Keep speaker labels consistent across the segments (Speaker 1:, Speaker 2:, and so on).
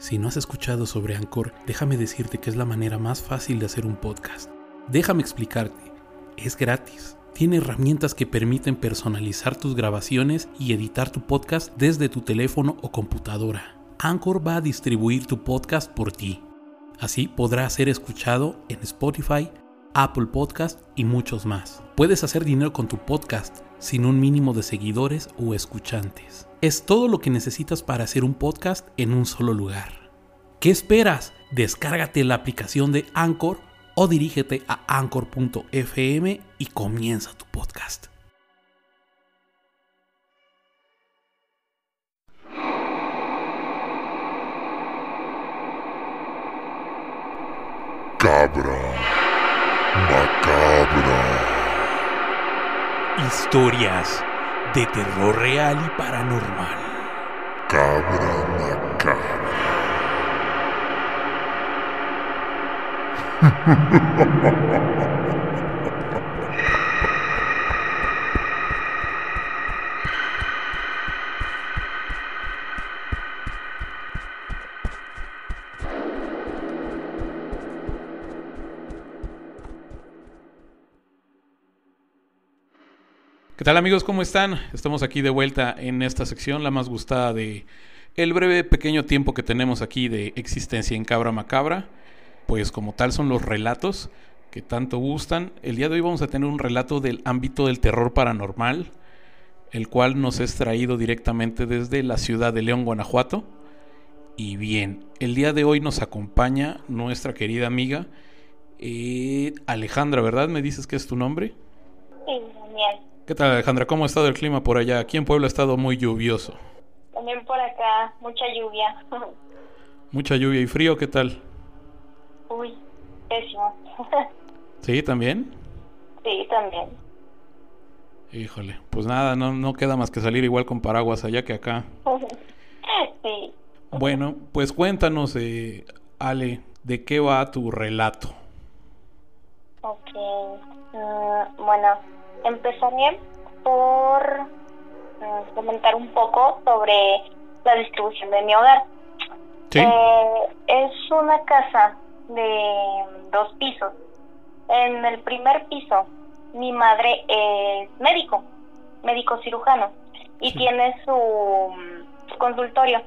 Speaker 1: Si no has escuchado sobre Anchor, déjame decirte que es la manera más fácil de hacer un podcast. Déjame explicarte. Es gratis. Tiene herramientas que permiten personalizar tus grabaciones y editar tu podcast desde tu teléfono o computadora. Anchor va a distribuir tu podcast por ti. Así podrá ser escuchado en Spotify, Apple Podcast y muchos más. Puedes hacer dinero con tu podcast sin un mínimo de seguidores o escuchantes. Es todo lo que necesitas para hacer un podcast en un solo lugar. ¿Qué esperas? Descárgate la aplicación de Anchor o dirígete a anchor.fm y comienza tu podcast.
Speaker 2: Cabra.
Speaker 1: Historias de terror real y paranormal. ¿Qué tal amigos? ¿Cómo están? Estamos aquí de vuelta en esta sección, la más gustada de el breve pequeño tiempo que tenemos aquí de existencia en Cabra Macabra. Pues como tal son los relatos que tanto gustan. El día de hoy vamos a tener un relato del ámbito del terror paranormal, el cual nos es traído directamente desde la ciudad de León, Guanajuato. Y bien, el día de hoy nos acompaña nuestra querida amiga eh, Alejandra, ¿verdad? ¿Me dices que es tu nombre?
Speaker 3: Sí.
Speaker 1: ¿Qué tal Alejandra? ¿Cómo ha estado el clima por allá? Aquí en Puebla ha estado muy lluvioso.
Speaker 3: También por acá, mucha lluvia.
Speaker 1: Mucha lluvia y frío, ¿qué tal?
Speaker 3: Uy, pésimo.
Speaker 1: ¿Sí, también?
Speaker 3: sí, también.
Speaker 1: Híjole, pues nada, no, no queda más que salir igual con paraguas allá que acá.
Speaker 3: sí.
Speaker 1: Bueno, pues cuéntanos, eh, Ale, ¿de qué va tu relato?
Speaker 3: Ok. Mm, bueno, empezaré por mm, comentar un poco sobre la distribución de mi hogar.
Speaker 1: ¿Sí?
Speaker 3: Eh, es una casa de dos pisos. En el primer piso, mi madre es médico, médico cirujano, y
Speaker 1: Sí.
Speaker 3: tiene su, mm, su consultorio.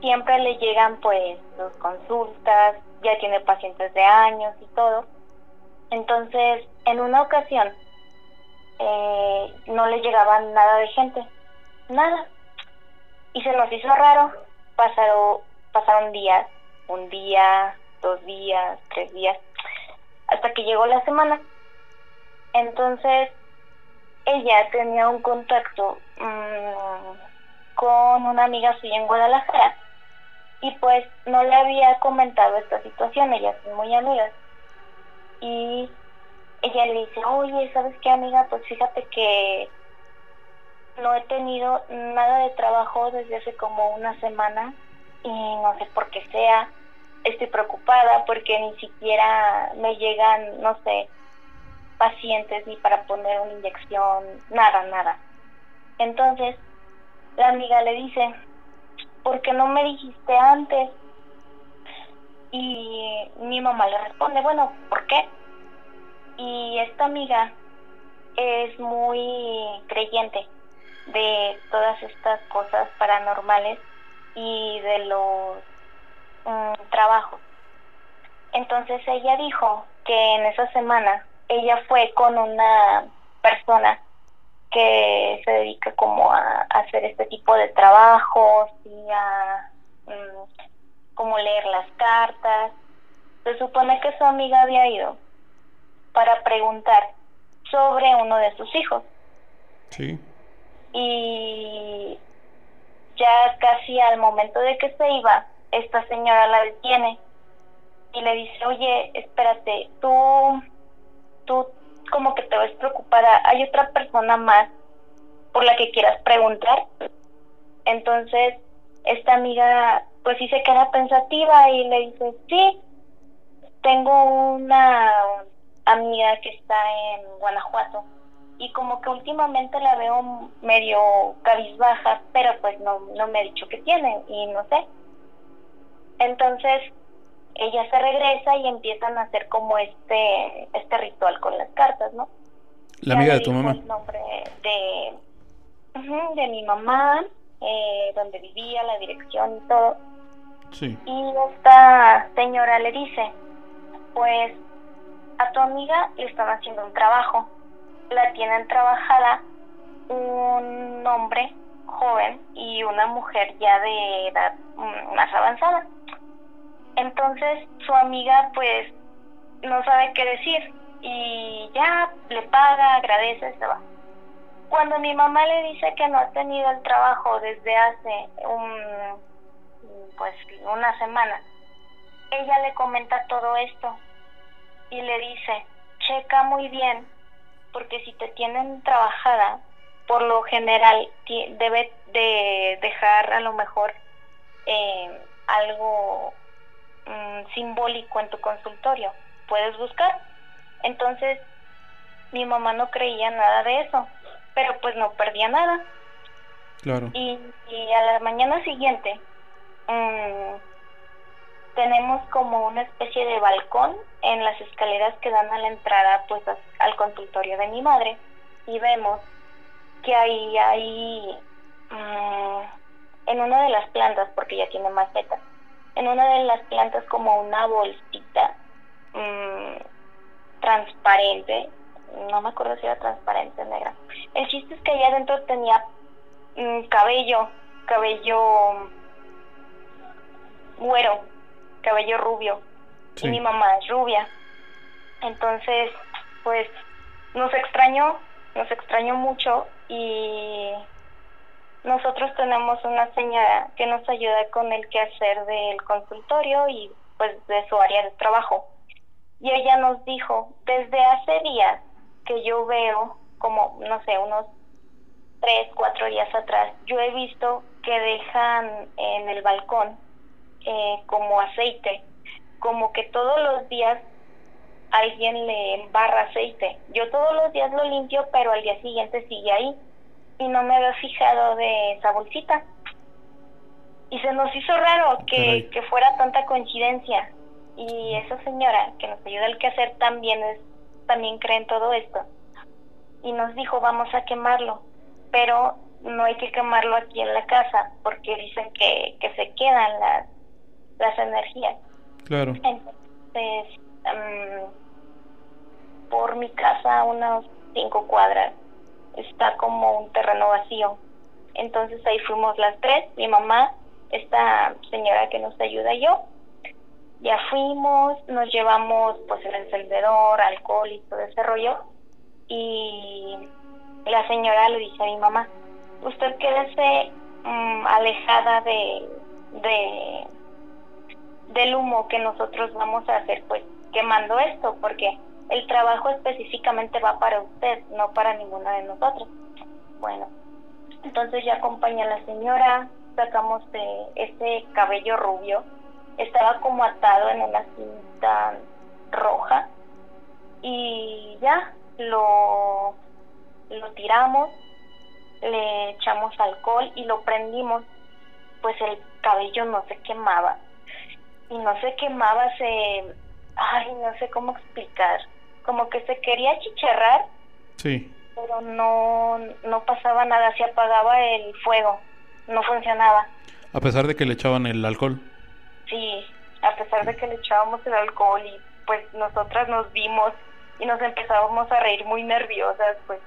Speaker 3: Siempre le llegan pues sus consultas, ya tiene pacientes de años y todo. Entonces, en una ocasión, eh, no le llegaba nada de gente, nada. Y se nos hizo raro, pasaron, pasaron días, un día, dos días, tres días, hasta que llegó la semana. Entonces, ella tenía un contacto mm, con una amiga suya en Guadalajara y pues no le había comentado esta situación, ellas son muy amigas. Y ella le dice, oye, ¿sabes qué amiga? Pues fíjate que no he tenido nada de trabajo desde hace como una semana y no sé por qué sea. Estoy preocupada porque ni siquiera me llegan, no sé, pacientes ni para poner una inyección, nada, nada. Entonces, la amiga le dice, ¿por qué no me dijiste antes? Y mi mamá le responde, bueno, ¿por qué? Y esta amiga es muy creyente de todas estas cosas paranormales y de los mm, trabajos. Entonces ella dijo que en esa semana ella fue con una persona que se dedica como a, hacer este tipo de trabajos y a mm, como leer las cartas. Se supone que su amiga había ido para preguntar sobre uno de sus hijos
Speaker 1: Sí.
Speaker 3: y ya casi al momento de que se iba, esta señora la detiene y le dice, oye, espérate, tú, tú como que te ves preocupada, hay otra persona más por la que quieras preguntar. Entonces, esta amiga pues sí se queda pensativa y le dice, sí, tengo una amiga que está en Guanajuato y como que últimamente la veo medio cabizbaja, pero pues no, no me ha dicho qué tiene y no sé. Entonces, ella se regresa y empiezan a hacer como este este ritual con las cartas, ¿no?
Speaker 1: La amiga de tu mamá.
Speaker 3: El nombre de, de mi mamá, eh, donde vivía, la dirección y todo. Y esta señora le dice, pues a tu amiga le están haciendo un trabajo. La tienen trabajada un hombre joven y una mujer ya de edad mm, más avanzada. Entonces su amiga pues no sabe qué decir y ya le paga, agradece, se va. Cuando mi mamá le dice que no ha tenido el trabajo desde hace un, pues una semana, ella le comenta todo esto y le dice, checa muy bien, porque si te tienen trabajada, por lo general debe de dejar a lo mejor eh, algo mm, simbólico en tu consultorio. Puedes buscar. Entonces, mi mamá no creía nada de eso, pero pues no perdía nada.
Speaker 1: Claro.
Speaker 3: Y, a la mañana siguiente mm, tenemos como una especie de balcón en las escaleras que dan a la entrada pues al consultorio de mi madre. Y vemos que ahí hay mm, en una de las plantas porque ya tiene macetas en una de las plantas como una bolsita mmm, transparente. No me acuerdo si era transparente o negra. El chiste es que allá adentro tenía mm, cabello cabello güero cabello rubio. Y mi mamá es rubia. Entonces pues nos extrañó nos extrañó mucho y nosotros tenemos una señora que nos ayuda con el quehacer del consultorio y pues de su área de trabajo. Y ella nos dijo, desde hace días que yo veo, como, no sé, unos tres, cuatro días atrás, yo he visto que dejan en el balcón eh, como aceite, como que todos los días alguien le embarra aceite. Yo todos los días lo limpio, pero al día siguiente sigue ahí. Y no me había fijado de esa bolsita. Y se nos hizo raro que, que fuera tanta coincidencia. Y esa señora que nos ayuda al quehacer también es, también cree en todo esto. Y nos dijo, vamos a quemarlo. Pero no hay que quemarlo aquí en la casa, porque dicen que, que se quedan las, las energías.
Speaker 1: Claro.
Speaker 3: Entonces, um, por mi casa, unas cinco cuadras, está como un terreno vacío. Entonces ahí fuimos las tres, mi mamá, esta señora que nos ayuda y yo. Ya fuimos, nos llevamos pues el encendedor, alcohol y todo ese rollo. Y la señora le dice a mi mamá, usted quédese um, alejada de, de del humo que nosotros vamos a hacer pues quemando esto, porque el trabajo específicamente va para usted, no para ninguna de nosotros. Bueno, entonces ya acompaña a la señora, sacamos de ese cabello rubio, estaba como atado en una cinta roja y ya lo, lo tiramos, le echamos alcohol y lo prendimos, pues el cabello no se quemaba y no se quemaba, se, ay, no sé cómo explicar, como que se quería chicharrar,
Speaker 1: sí.
Speaker 3: pero no, no pasaba nada, se apagaba el fuego, no funcionaba.
Speaker 1: A pesar de que le echaban el alcohol.
Speaker 3: Sí, a pesar de que le echábamos el alcohol y pues nosotras nos vimos y nos empezábamos a reír muy nerviosas, pues,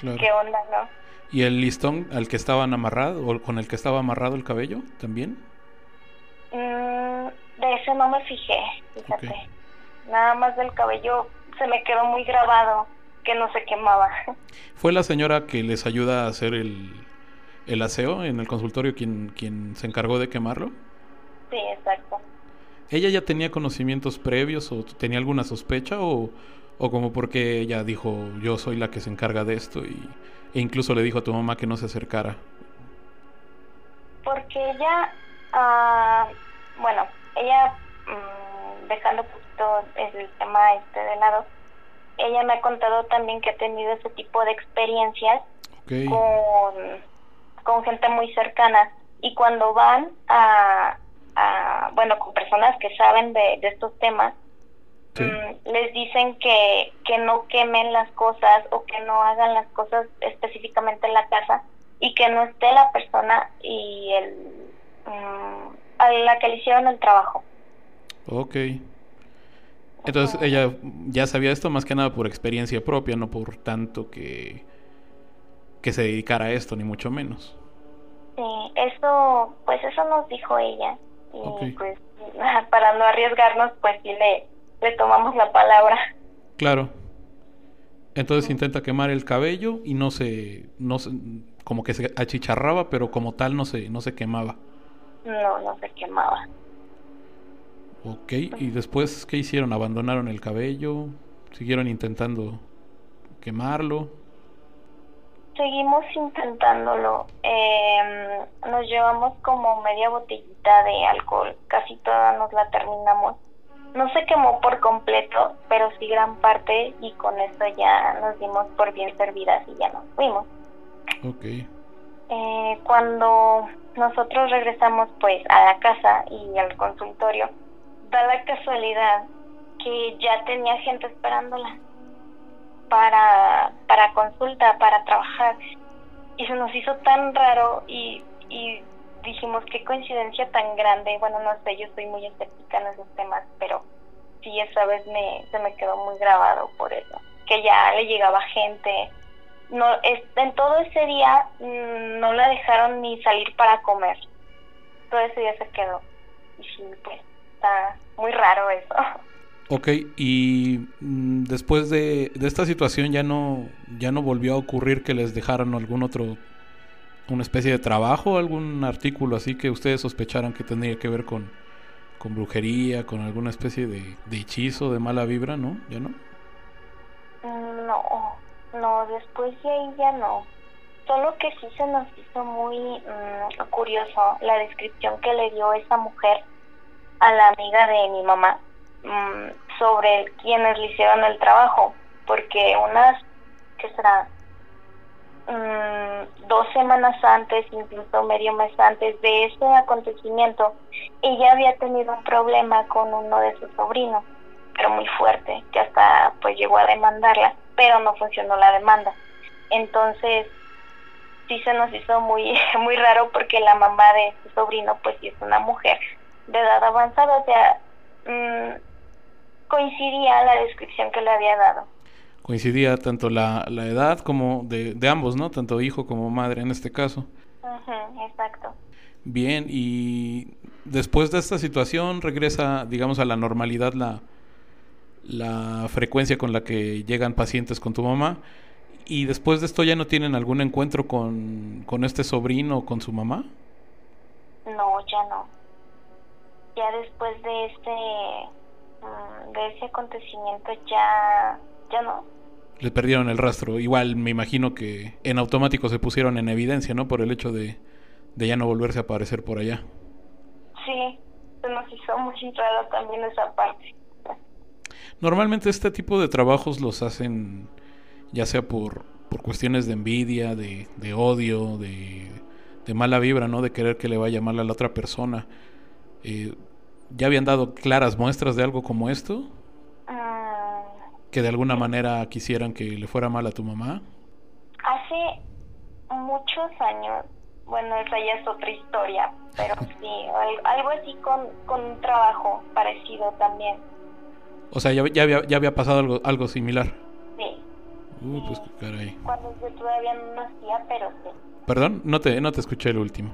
Speaker 3: ¿qué onda, no?
Speaker 1: ¿Y el listón al que estaban amarrado o con el que estaba amarrado el cabello también?
Speaker 3: Mm, de ese no me fijé, fíjate. Nada más del cabello se me quedó muy grabado que no se quemaba.
Speaker 1: ¿Fue la señora que les ayuda a hacer el, el aseo en el consultorio quien, quien se encargó de quemarlo?
Speaker 3: Sí, exacto.
Speaker 1: ¿Ella ya tenía conocimientos previos o tenía alguna sospecha o, o como porque ella dijo yo soy la que se encarga de esto y, e incluso le dijo a tu mamá que no se acercara?
Speaker 3: Porque ella, uh, bueno, ella mmm, dejando poquito el tema este de lado, ella me ha contado también que ha tenido ese tipo de experiencias con, con gente muy cercana y cuando van a, a, bueno, con personas que saben de, de estos temas,
Speaker 1: Sí.
Speaker 3: mm, les dicen que, que no quemen las cosas o que no hagan las cosas específicamente en la casa y que no esté la persona y el mm, a la que le hicieron el trabajo.
Speaker 1: Ok. Entonces ella ya sabía esto más que nada por experiencia propia, no por tanto que, que se dedicara a esto, ni mucho menos.
Speaker 3: Sí, eso, pues eso nos dijo ella. Y pues para no arriesgarnos, pues sí le, le tomamos la palabra.
Speaker 1: Claro. Entonces intenta quemar el cabello y no se, no se, como que se achicharraba, pero como tal no se, no se quemaba.
Speaker 3: No, no se quemaba.
Speaker 1: Ok, y después, ¿qué hicieron? ¿Abandonaron el cabello? ¿Siguieron intentando quemarlo?
Speaker 3: Seguimos intentándolo. Eh, nos llevamos como media botellita de alcohol. Casi toda nos la terminamos. No se quemó por completo, pero sí gran parte y con eso ya nos dimos por bien servidas y ya nos fuimos.
Speaker 1: Ok.
Speaker 3: Eh, cuando nosotros regresamos pues a la casa y al consultorio, da la casualidad que ya tenía gente esperándola para, para consulta, para trabajar. Y se nos hizo tan raro y, y dijimos qué coincidencia tan grande. Bueno, no sé, yo soy muy escéptica en esos temas, pero sí esa vez me, se me quedó muy grabado por eso. Que ya le llegaba gente. No, es, en todo ese día mm, no la dejaron ni salir para comer. Todo ese día se quedó. Y sí, pues está muy raro eso.
Speaker 1: Ok, y mm, después de, de esta situación ya no, ya no volvió a ocurrir que les dejaran algún otro, una especie de trabajo, algún artículo así que ustedes sospecharan que tendría que ver con, con brujería, con alguna especie de, de hechizo, de mala vibra, ¿no? ¿Ya no?
Speaker 3: No, no, después de ahí ya no. Solo que sí se nos hizo muy mm, curioso la descripción que le dio esa mujer a la amiga de mi mamá mm, sobre quienes le hicieron el trabajo, porque unas, ¿qué será? Mm, dos semanas antes, incluso medio mes antes de ese acontecimiento, ella había tenido un problema con uno de sus sobrinos, pero muy fuerte, que hasta pues llegó a demandarla, pero no funcionó la demanda. Entonces, sí se nos hizo muy, muy raro porque la mamá de su sobrino pues sí es una mujer de edad avanzada, o sea, mm, coincidía la descripción que le había dado.
Speaker 1: Coincidía tanto la, la edad como de, de ambos, ¿no? Tanto hijo como madre en este caso.
Speaker 3: Ujú, exacto.
Speaker 1: Bien, y después de esta situación regresa, digamos, a la normalidad la, la frecuencia con la que llegan pacientes con tu mamá. Y después de esto ya no tienen algún encuentro con, con este sobrino o con su mamá.
Speaker 3: No, ya no. Ya después de este mm, de ese acontecimiento ya ya no.
Speaker 1: Le perdieron el rastro. Igual me imagino que en automático se pusieron en evidencia, ¿no? Por el hecho de, de ya no volverse a aparecer por allá.
Speaker 3: Sí, se nos hizo muy raro también esa parte.
Speaker 1: Normalmente este tipo de trabajos los hacen ya sea por, por cuestiones de envidia, de, de odio, de, de mala vibra, ¿no? De querer que le vaya mal a la otra persona. Eh, ¿Ya habían dado claras muestras de algo como esto? ¿Que de alguna manera quisieran que le fuera mal a tu mamá?
Speaker 3: hace muchos años, bueno, esa ya es otra historia, pero sí, al- algo así con, con un trabajo parecido también.
Speaker 1: O sea, ya, ya, había, ya había pasado algo, algo similar.
Speaker 3: Sí,
Speaker 1: Uh, pues qué caray.
Speaker 3: cuando yo todavía no nacía, pero sí.
Speaker 1: Perdón, no te, no te escuché el último.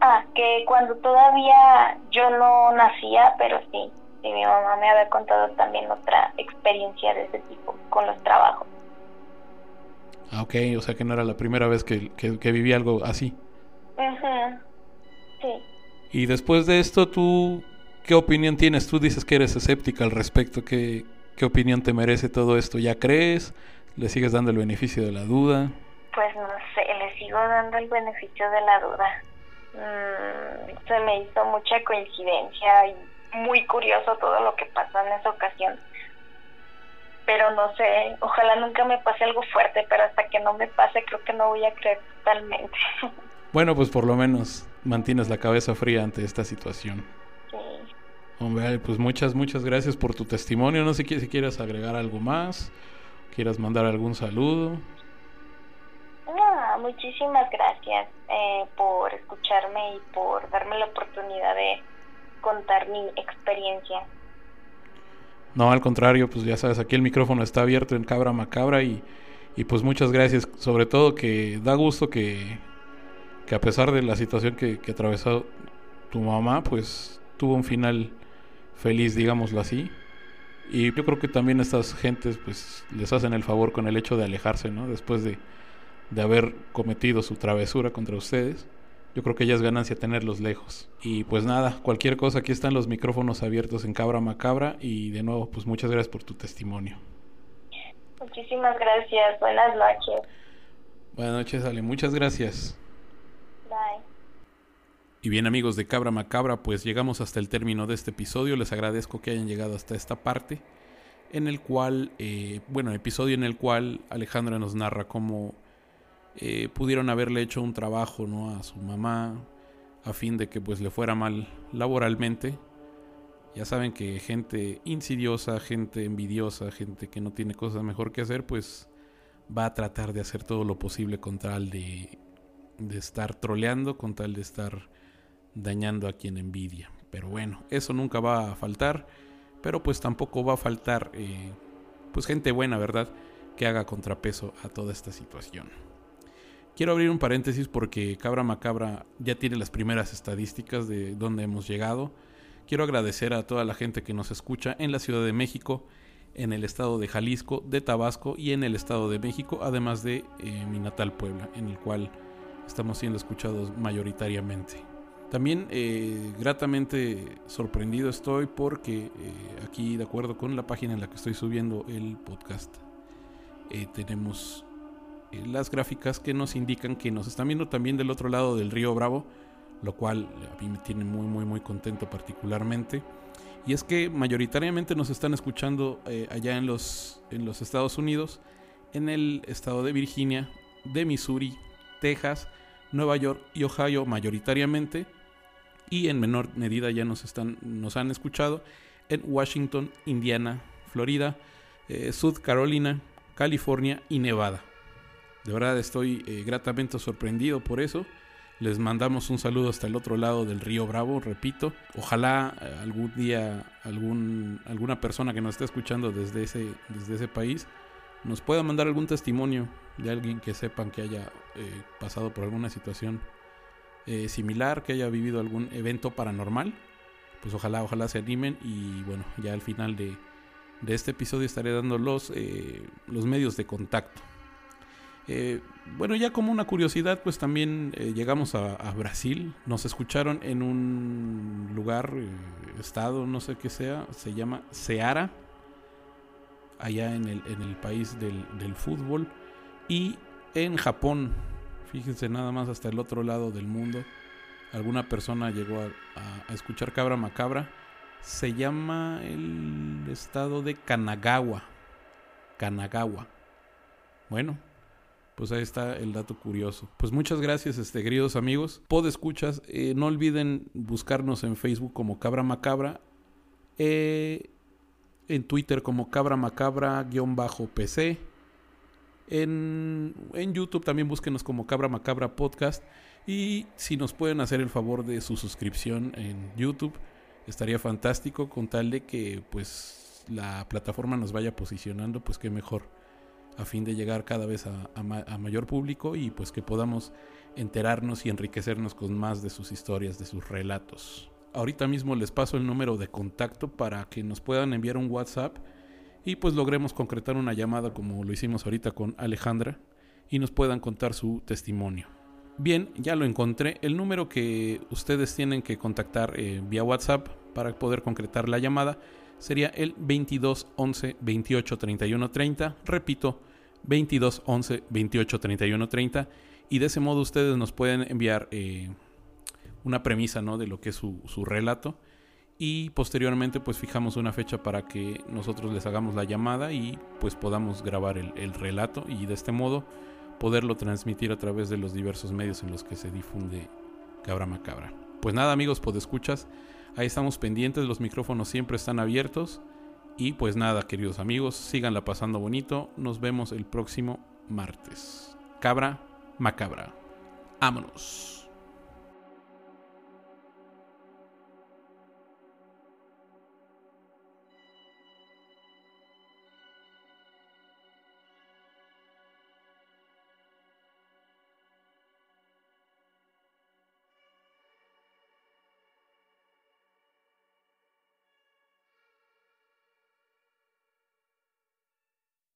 Speaker 3: Ah, que cuando todavía yo no nacía, pero sí, sí, mi mamá me había contado también otra experiencia de ese tipo con los trabajos.
Speaker 1: Ah, ok, o sea que no era la primera vez que, que, que viví algo así.
Speaker 3: Sí.
Speaker 1: Y después de esto, ¿tú qué opinión tienes? Tú dices que eres escéptica al respecto. ¿Qué, qué opinión te merece todo esto? ¿Ya crees? ¿Le sigues dando el beneficio de la duda?
Speaker 3: Pues no sé, le sigo dando el beneficio de la duda. Mm, se me hizo mucha coincidencia y muy curioso todo lo que pasó en esa ocasión. Pero no sé, ojalá nunca me pase algo fuerte, pero hasta que no me pase creo que no voy a creer totalmente.
Speaker 1: Bueno, pues por lo menos mantienes la cabeza fría ante esta situación. Hombre, pues muchas, muchas gracias por tu testimonio. No sé si quieres agregar algo más, quieras mandar algún saludo.
Speaker 3: No, muchísimas gracias eh, por escucharme y por darme la oportunidad de contar mi experiencia.
Speaker 1: No, al contrario, pues ya sabes, aquí el micrófono está abierto en Cabra Macabra y, y pues muchas gracias. Sobre todo que da gusto que, que a pesar de la situación que, que atravesó tu mamá, pues tuvo un final feliz, digámoslo así. Y yo creo que también estas gentes pues les hacen el favor con el hecho de alejarse, ¿no? Después de, de haber cometido su travesura contra ustedes. Yo creo que ya es ganancia tenerlos lejos. Y pues nada, cualquier cosa, aquí están los micrófonos abiertos en Cabra Macabra. Y de nuevo, pues muchas gracias por tu testimonio.
Speaker 3: Muchísimas gracias. Buenas noches.
Speaker 1: Buenas noches, Ale. Muchas gracias.
Speaker 3: Bye.
Speaker 1: Y bien amigos de Cabra Macabra, pues llegamos hasta el término de este episodio. Les agradezco que hayan llegado hasta esta parte, en el cual, eh, bueno, episodio en el cual Alejandra nos narra cómo eh, pudieron haberle hecho un trabajo ¿no? a su mamá a fin de que pues le fuera mal laboralmente. Ya saben que gente insidiosa, gente envidiosa, gente que no tiene cosas mejor que hacer, pues va a tratar de hacer todo lo posible con tal de, de estar troleando, con tal de estar dañando a quien envidia. Pero bueno, eso nunca va a faltar, pero pues tampoco va a faltar eh, pues gente buena, ¿verdad? Que haga contrapeso a toda esta situación. Quiero abrir un paréntesis porque Cabra Macabra ya tiene las primeras estadísticas de dónde hemos llegado. Quiero agradecer a toda la gente que nos escucha en la Ciudad de México, en el estado de Jalisco, de Tabasco y en el estado de México, además de eh, mi natal Puebla, en el cual estamos siendo escuchados mayoritariamente. También eh, gratamente sorprendido estoy porque eh, aquí, de acuerdo con la página en la que estoy subiendo el podcast, eh, tenemos las gráficas que nos indican que nos están viendo también del otro lado del río Bravo, lo cual a mí me tiene muy, muy, muy contento particularmente. Y es que mayoritariamente nos están escuchando allá en los, en los Estados Unidos, en el estado de Virginia, de Missouri, Texas, Nueva York y Ohio mayoritariamente y en menor medida ya nos, están, nos han escuchado en Washington, Indiana, Florida, eh, South Carolina, California y Nevada. De verdad estoy eh, gratamente sorprendido por eso. Les mandamos un saludo hasta el otro lado del río Bravo, repito. Ojalá eh, algún día algún, alguna persona que nos esté escuchando desde ese, desde ese país nos pueda mandar algún testimonio de alguien que sepan que haya pasado por alguna situación eh, similar, que haya vivido algún evento paranormal, pues ojalá, ojalá se animen y bueno, ya al final de, este episodio estaré dando los, eh, medios de contacto. Eh, bueno, ya como una curiosidad, pues también llegamos a, Brasil. Nos escucharon en un lugar, estado, no sé qué sea, se llama Ceara, allá en el, en el país del, del fútbol. Y en Japón Fíjense nada más hasta el otro lado del mundo. Alguna persona llegó a, escuchar Cabra Macabra. Se llama el estado de Kanagawa. Kanagawa. Bueno, pues ahí está el dato curioso. Pues muchas gracias, este, queridos amigos. Pod escuchas, eh, no olviden buscarnos en Facebook como Cabra Macabra. Eh, en Twitter como Cabra Macabra-PC. En, YouTube también búsquenos como Cabra Macabra Podcast. Y si nos pueden hacer el favor de su suscripción en YouTube, estaría fantástico con tal de que pues la plataforma nos vaya posicionando, pues qué mejor, a fin de llegar cada vez a, a mayor público y pues que podamos enterarnos y enriquecernos con más de sus historias, de sus relatos. Ahorita mismo les paso el número de contacto para que nos puedan enviar un WhatsApp y pues logremos concretar una llamada como lo hicimos ahorita con Alejandra y nos puedan contar su testimonio. Bien, ya lo encontré. El número que ustedes tienen que contactar eh, vía WhatsApp para poder concretar la llamada sería el 22 11 28 31 30. Repito, 22 11 28 31 30. Y de ese modo ustedes nos pueden enviar eh, una premisa ¿no? de lo que es su, su relato y posteriormente pues fijamos una fecha para que nosotros les hagamos la llamada y pues podamos grabar el, relato y de este modo poderlo transmitir a través de los diversos medios en los que se difunde Cabra Macabra. Pues nada amigos, pues escuchas, Ahí estamos pendientes, los micrófonos siempre están abiertos. Y pues nada, queridos amigos, síganla pasando bonito. Nos vemos el próximo martes. Cabra macabra. Vámonos.